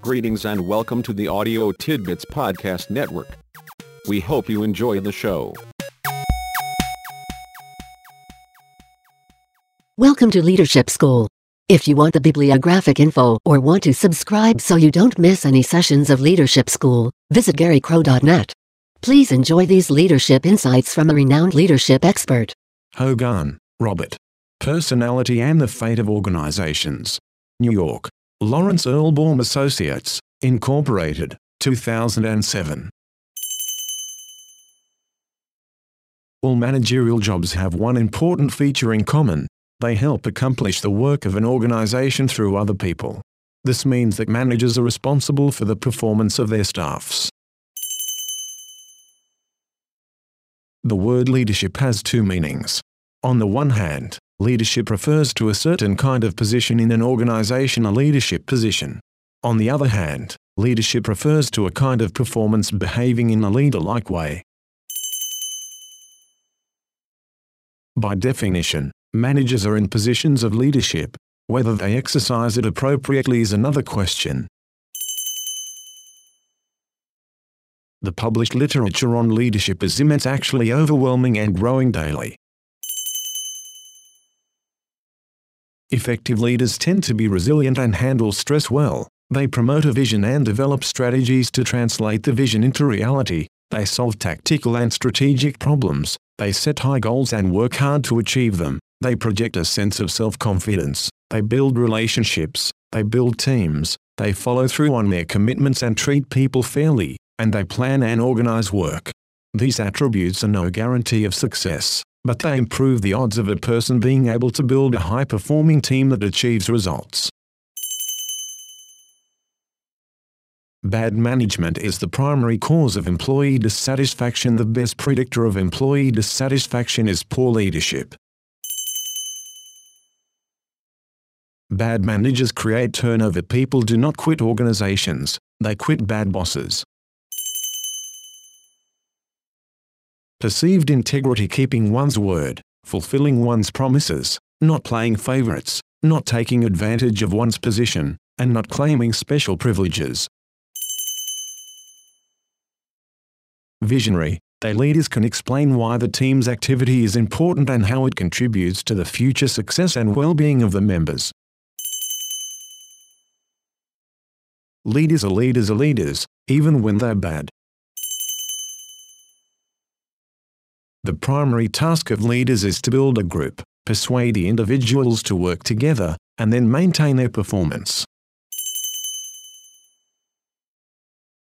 Greetings and welcome to the Audio Tidbits Podcast Network. We hope you enjoy the show. Welcome to Leadership School. If you want the bibliographic info or want to subscribe so you don't miss any sessions of Leadership School, visit garycrow.net. Please enjoy these leadership insights from a renowned leadership expert. Hogan, Robert. Personality and the Fate of Organizations. New York. Lawrence Erlbaum Associates, Incorporated, 2007. All managerial jobs have one important feature in common. They help accomplish the work of an organization through other people. This means that managers are responsible for the performance of their staffs. The word leadership has two meanings. On the one hand, leadership refers to a certain kind of position in an organization, a leadership position. On the other hand, leadership refers to a kind of performance behaving in a leader-like way. By definition, managers are in positions of leadership. Whether they exercise it appropriately is another question. The published literature on leadership is immense actually overwhelming and growing daily. Effective leaders tend to be resilient and handle stress well. They promote a vision and develop strategies to translate the vision into reality. They solve tactical and strategic problems. They set high goals and work hard to achieve them. They project a sense of self-confidence. They build relationships. They build teams. They follow through on their commitments and treat people fairly. And they plan and organize work. These attributes are no guarantee of success but they improve the odds of a person being able to build a high-performing team that achieves results. Bad management is the primary cause of employee dissatisfaction. The best predictor of employee dissatisfaction is poor leadership. Bad managers create turnover. People do not quit organizations, they quit bad bosses. Perceived integrity keeping one's word, fulfilling one's promises, not playing favorites, not taking advantage of one's position, and not claiming special privileges. Visionary, their leaders can explain why the team's activity is important and how it contributes to the future success and well-being of the members. Leaders are leaders are leaders, even when they're bad. The primary task of leaders is to build a group, persuade the individuals to work together, and then maintain their performance.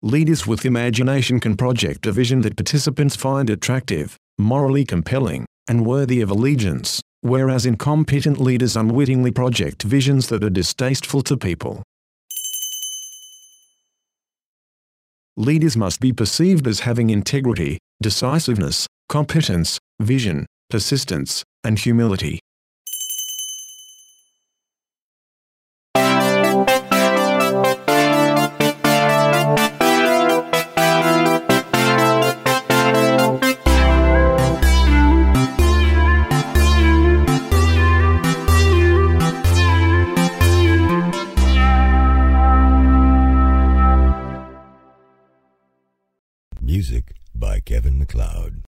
Leaders with imagination can project a vision that participants find attractive, morally compelling, and worthy of allegiance, whereas incompetent leaders unwittingly project visions that are distasteful to people. Leaders must be perceived as having integrity, decisiveness, competence, vision, persistence, and humility. Music by Kevin MacLeod.